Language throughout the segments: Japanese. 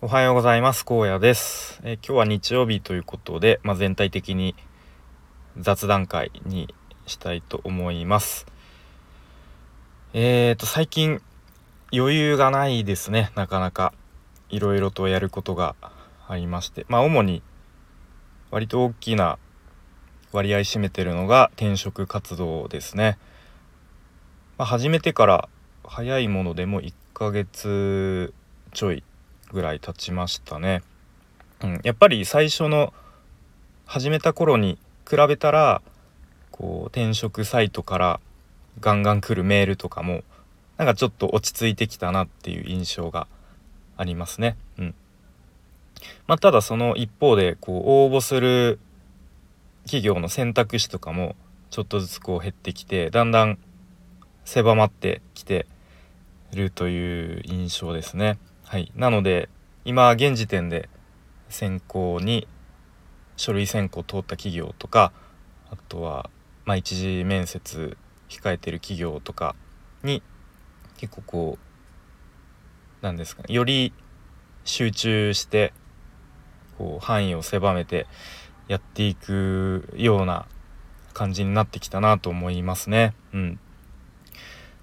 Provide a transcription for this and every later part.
おはようございます。荒野です、え今日は日曜日ということで、まあ、全体的に雑談会にしたいと思います。えーと最近余裕がないですね。なかなかいろいろとやることがありまして。まあ主に割と大きな割合占めてるのが転職活動ですね、まあ、始めてから早いものでも1ヶ月ちょいぐらい経ちましたね。うん、やっぱり最初の始めた頃に比べたらこう転職サイトからガンガン来るメールとかもなんかちょっと落ち着いてきたなっていう印象がありますね。うん。まあ、ただその一方でこう応募する企業の選択肢とかもちょっとずつこう減ってきてだんだん狭まってきてるという印象ですね。はい、なので今現時点で選考に書類選考通った企業とかあとはまあ一次面接控えてる企業とかに結構こうなんですかより集中してこう範囲を狭めてやっていくような感じになってきたなと思いますね。うん。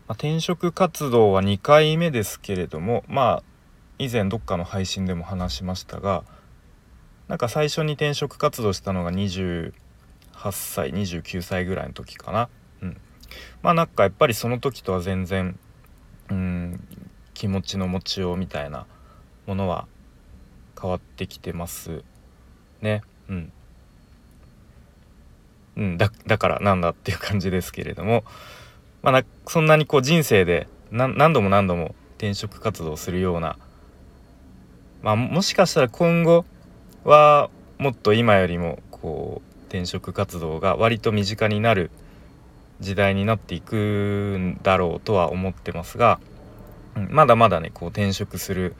まあ、転職活動は2回目ですけれどもまあ以前どっかの配信でも話しましたがなんか最初に転職活動したのが28歳29歳ぐらいの時かな。うん、まあなんかやっぱりその時とは全然うん気持ちの持ちようみたいなものは変わってきてますね。うん。うん、だだからなんだっていう感じですけれども、まあ、そんなにこう人生で何度も何度も転職活動するようなまあ、もしかしたら今後はもっと今よりもこう転職活動が割と身近になる時代になっていくんだろうとは思ってますが、うん、まだまだねこう転職する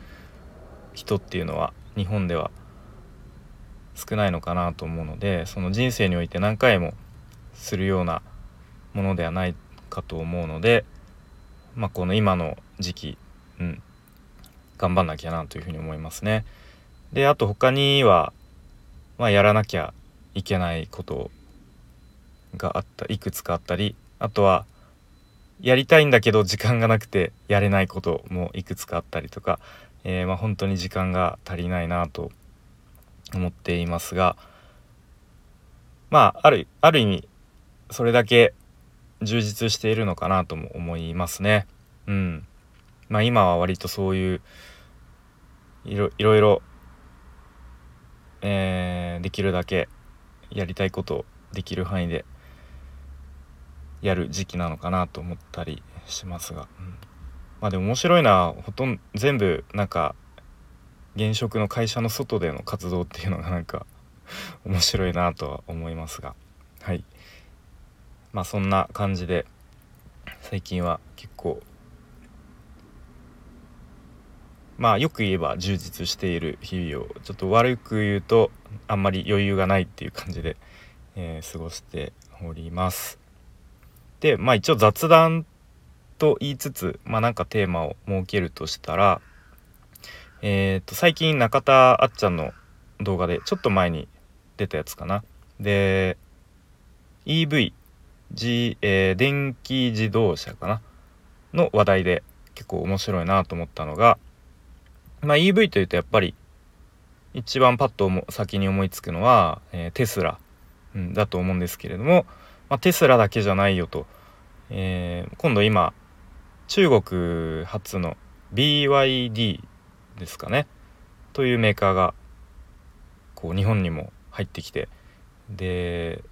人っていうのは日本では少ないのかなと思うのでその人生において何回もするようなものではないかと思うので、まあ、この今の時期、うん、頑張んなきゃなというふうに思いますね。であと他には、まあ、やらなきゃいけないことがあったいくつかあったりあとはやりたいんだけど時間がなくてやれないこともいくつかあったりとか、えー、まあ、本当に時間が足りないなと思っていますがまああるある意味それだけ充実しているのかなとも思いますね。うん。まあ今は割とそういういろいろいろ、えー、できるだけやりたいことをできる範囲でやる時期なのかなと思ったりしますが、うん、まあでも面白いのはほとんど全部なんか現職の会社の外での活動っていうのがなんか 面白いなとは思いますが。はい。まあそんな感じで最近は結構まあよく言えば充実している日々をちょっと悪く言うとあんまり余裕がないっていう感じで、えー、過ごしております。でまあ一応雑談と言いつつまあなんかテーマを設けるとしたらえっ、ー、と最近中田あっちゃんの動画でちょっと前に出たやつかな。で EV、G えー、電気自動車かなの話題で結構面白いなと思ったのがまあ、EV というとやっぱり一番パッと先に思いつくのは、えー、テスラ、うん、だと思うんですけれども、まあ、テスラだけじゃないよと、えー、今度今中国初の BYD ですかね。というメーカーがこう日本にも入ってきてで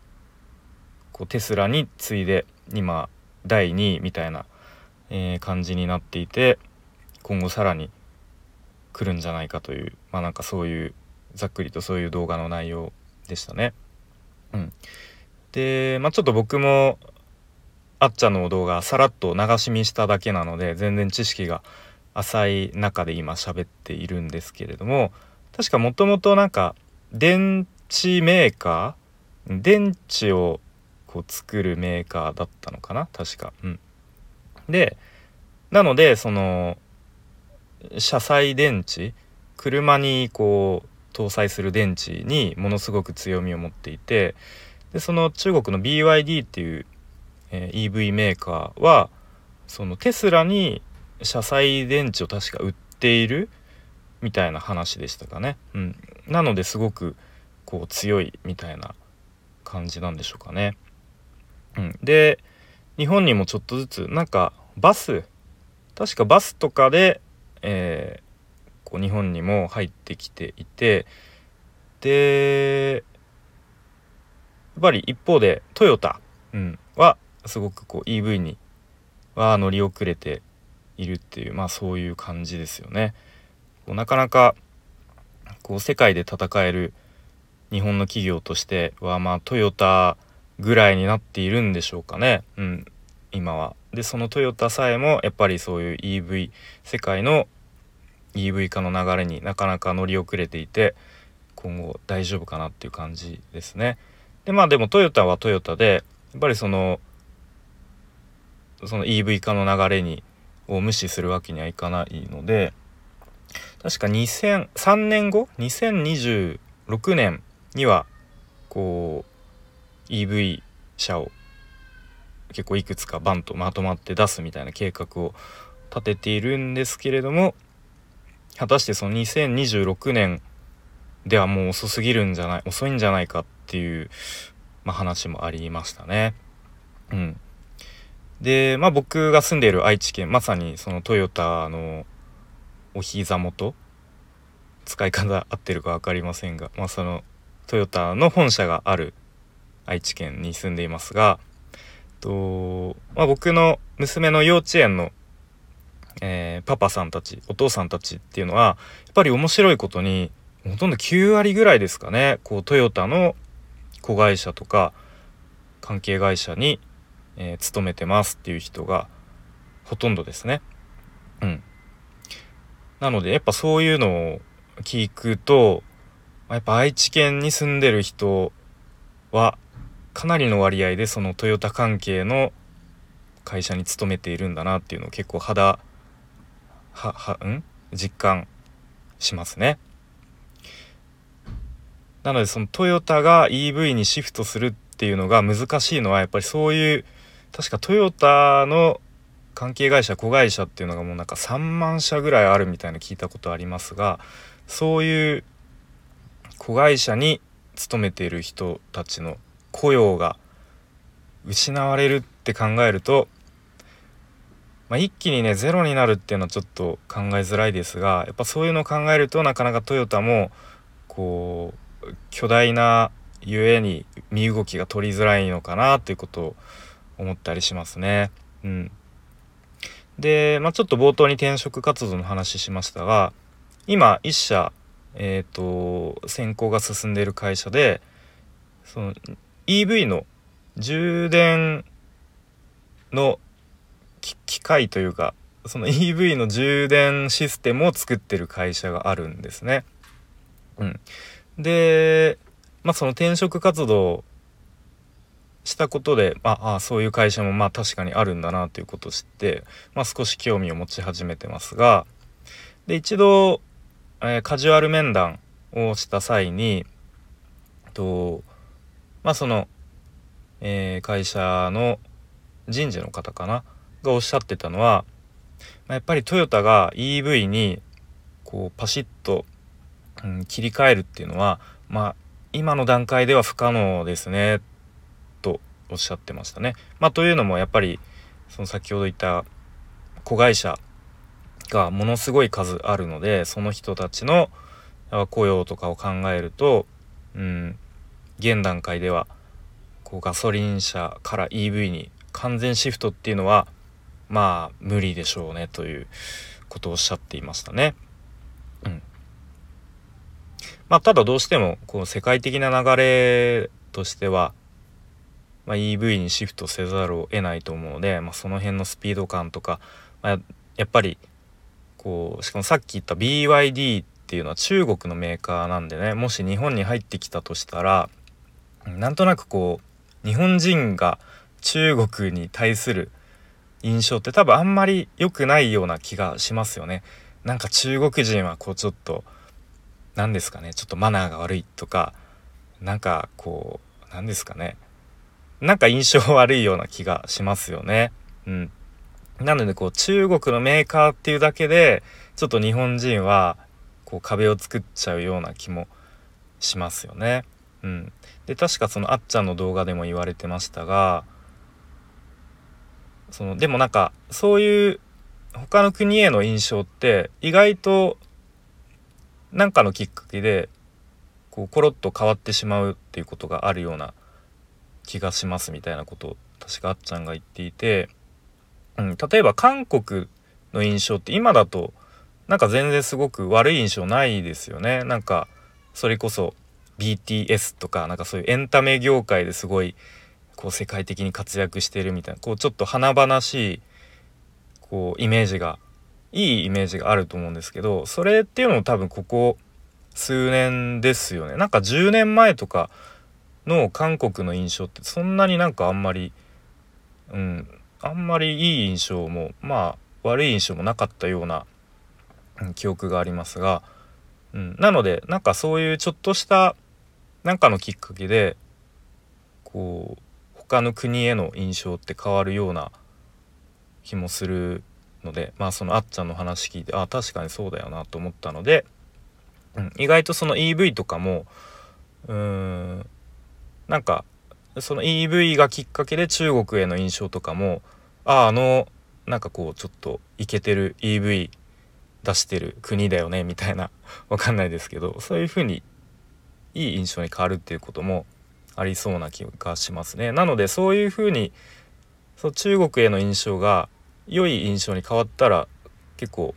こうテスラに次いで今第2位みたいな、え、感じになっていて今後さらに来るんじゃないかというまあなんかそういうざっくりとそういう動画の内容でしたね。うん、でまあちょっと僕もあっちゃんの動画さらっと流し見しただけなので全然知識が浅い中で今喋っているんですけれども確かもともとなんか電池メーカー電池をこう作るメーカーだったのかな確か。うん、でなのでその車載電池車にこう搭載する電池にものすごく強みを持っていてでその中国の BYD っていう、えー、EV メーカーはそのテスラに車載電池を確か売っているみたいな話でしたかね。うん、なのですごくこう強いみたいな感じなんでしょうかね。うん、で日本にもちょっとずつなんかバス確かバスとかで、えー、こう日本にも入ってきていてでやっぱり一方でトヨタ、うん、はすごくこう EV には乗り遅れているっていうまあそういう感じですよね。こうなかなかこう世界で戦える日本の企業としてはまあトヨタぐらいになっているんでしょうかね、うん、今は。でそのトヨタさえもやっぱりそういう EV 世界の EV 化の流れになかなか乗り遅れていて今後大丈夫かなっていう感じですね。でまあでもトヨタはトヨタでやっぱりそのその EV 化の流れにを無視するわけにはいかないので確か2003年後2026年にはこう EV 車を結構いくつかバンとまとまって出すみたいな計画を立てているんですけれども果たしてその2026年ではもう遅すぎるんじゃない遅いんじゃないかっていう、まあ、話もありましたね。うん、でまあ僕が住んでいる愛知県まさにそのトヨタのお膝元使い方合ってるか分かりませんが、まあ、そのトヨタの本社がある愛知県に住んでいますがと、まあ、僕の娘の幼稚園の、えー、パパさんたちお父さんたちっていうのはやっぱり面白いことにほとんど9割ぐらいですかねこうトヨタの子会社とか関係会社に、えー、勤めてますっていう人がほとんどですね。うん、なのでやっぱそういうのを聞くとやっぱ愛知県に住んでる人はかなりの割合でそのトヨタ関係の会社に勤めているんだなっていうのを結構肌ははん？実感しますね。なのでそのトヨタが EV にシフトするっていうのが難しいのはやっぱりそういう確かトヨタの関係会社子会社っていうのがもうなんか3万社ぐらいあるみたいな聞いたことありますがそういう子会社に勤めている人たちの雇用が失われるって考えると、まあ、一気にねゼロになるっていうのはちょっと考えづらいですがやっぱそういうのを考えるとなかなかトヨタもこう巨大なゆえに身動きが取りづらいのかなということを思ったりしますね。うん、で、まあ、ちょっと冒頭に転職活動の話しましたが今1社、えーと、選考が進んでいる会社でその EV の充電の機械というかその EV の充電システムを作ってる会社があるんですね。うん、で、まあ、その転職活動したことで、まあ、あそういう会社もまあ確かにあるんだなということを知って、まあ、少し興味を持ち始めてますがで一度、えー、カジュアル面談をした際にとまあその、えー、会社の人事の方かながおっしゃってたのは、まあ、やっぱりトヨタが EV にこうパシッと、うん、切り替えるっていうのはまあ今の段階では不可能ですねとおっしゃってましたね。まあ、というのもやっぱりその先ほど言った子会社がものすごい数あるのでその人たちの雇用とかを考えると、うん、現段階ではこうガソリン車から EV に完全シフトっていうのはまあ無理でしょうねということをおっしゃっていましたね。うん、まあただどうしてもこの世界的な流れとしてはまあ、EV にシフトせざるを得ないと思うので、まあ、その辺のスピード感とか、まあ、やっぱりこうしかもさっき言った BYD っていうのは中国のメーカーなんでねもし日本に入ってきたとしたらなんとなくこう日本人が中国に対する印象って多分あんまり良くないような気がしますよね。なんか中国人はこうちょっと何ですかねちょっとマナーが悪いとかなんかこう何ですかねなんか印象悪いような気がしますよね。うん。なのでこう中国のメーカーっていうだけでちょっと日本人はこう壁を作っちゃうような気もしますよね。うん、で確かそのあっちゃんの動画でも言われてましたがそのでもなんかそういう他の国への印象って意外と何かのきっかけでこうコロッと変わってしまうっていうことがあるような気がしますみたいなことを確かあっちゃんが言っていて、うん、例えば韓国の印象って今だとなんか全然すごく悪い印象ないですよね。なんかそれこそ BTS とかなんかそういうエンタメ業界ですごいこう世界的に活躍してるみたいなこうちょっと華々しいこうイメージがいいイメージがあると思うんですけどそれっていうのも多分ここ数年ですよね。なんか10年前とかの韓国の印象ってそんなになんかあんまりうんあんまりいい印象もまあ悪い印象もなかったような、記憶がありますが、うん、なのでなんかそういうちょっとしたなんかのきっかけでこう他の国への印象って変わるような気もするのでまあそのあっちゃんの話聞いてあ確かにそうだよなと思ったので、うん、意外とその EV とかもうーんなんかその EV がきっかけで中国への印象とかもああのなんかこうちょっとイケてる EV 出してる国だよねみたいなわかんないですけどそういう風にいい印象に変わるっていうこともありそうな気がしますね。なのでそういうふうにそう中国への印象が良い印象に変わったら結構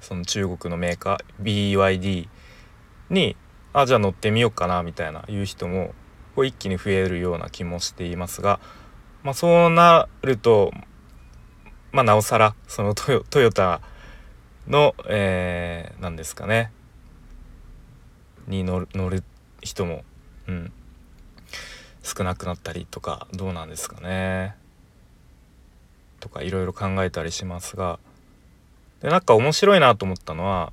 その中国のメーカー BYD にあじゃあ乗ってみようかなみたいな言う人もこう一気に増えるような気もしていますが、まあ、そうなると、まあ、なおさらそのトヨトヨタの、えー、何ですかねに乗る乗る人もうん、少なくなったりとかどうなんですかね。とかいろいろ考えたりしますが。でなんか面白いなと思ったのは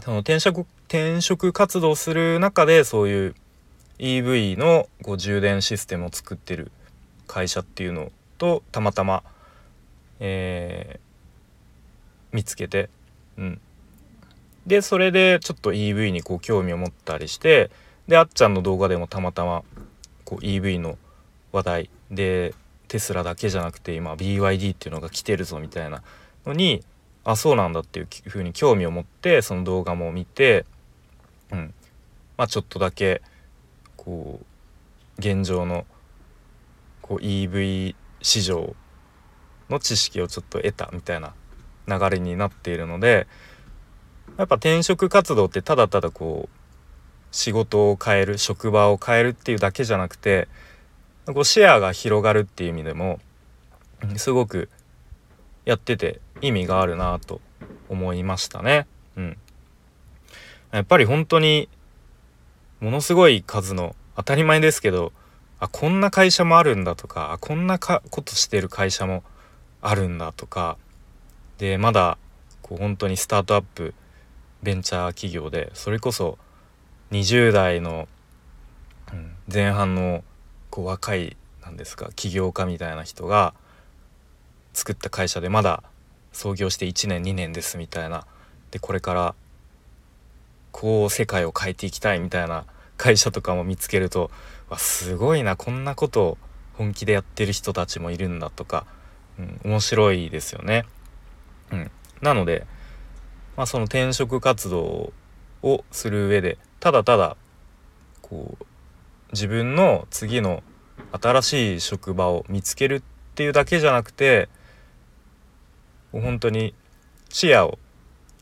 その転職転職活動する中でそういう EV のこう充電システムを作ってる会社っていうのとたまたま、えー、見つけて、うん、でそれでちょっと EV にこう興味を持ったりしてであっちゃんの動画でもたまたまこう EV の話題でテスラだけじゃなくて今 BYD っていうのが来てるぞみたいなのにあそうなんだっていうふうに興味を持ってその動画も見て、うん。まあ、ちょっとだけこう現状のこう EV 市場の知識をちょっと得たみたいな流れになっているのでやっぱ転職活動ってただただこう仕事を変える職場を変えるっていうだけじゃなくてこうシェアが広がるっていう意味でもすごくやってて意味があるなと思いましたね。うん、やっぱり本当にものすごい数の当たり前ですけどあこんな会社もあるんだとかあこんなことしてる会社もあるんだとかでまだこう本当にスタートアップベンチャー企業でそれこそ20代の前半のこう若いなんですか起業家みたいな人が作った会社でまだ創業して1年2年ですみたいなでこれからこう世界を変えていきたいみたいな会社とかも見つけるとわすごいなこんなことを本気でやってる人たちもいるんだとか、うん、面白いですよね。うん、なので、まあ、その転職活動をする上でただただこう自分の次の新しい職場を見つけるっていうだけじゃなくて本当に視野を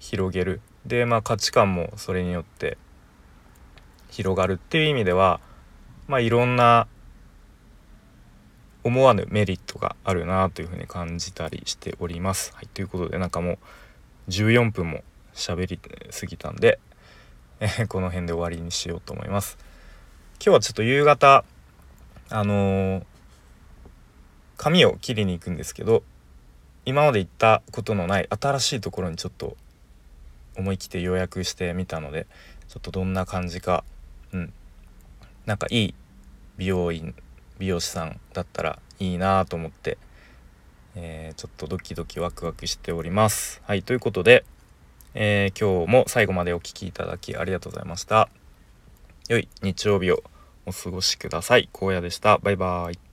広げるでまあ価値観もそれによって広がるっていう意味ではまあいろんな思わぬメリットがあるなというふうに感じたりしております。はい、ということでなんかもう14分も喋りすぎたんでえこの辺で終わりにしようと思います。今日はちょっと夕方あのー、髪を切りに行くんですけど今まで行ったことのない新しいところにちょっと思い切って予約してみたのでちょっとどんな感じかうんなんかいい美容院美容師さんだったらいいなと思って、えー、ちょっとドキドキワクワクしております。はいということで、えー、今日も最後までお聴きいただきありがとうございました。良い日曜日をお過ごしください。荒野でした。バイバーイ。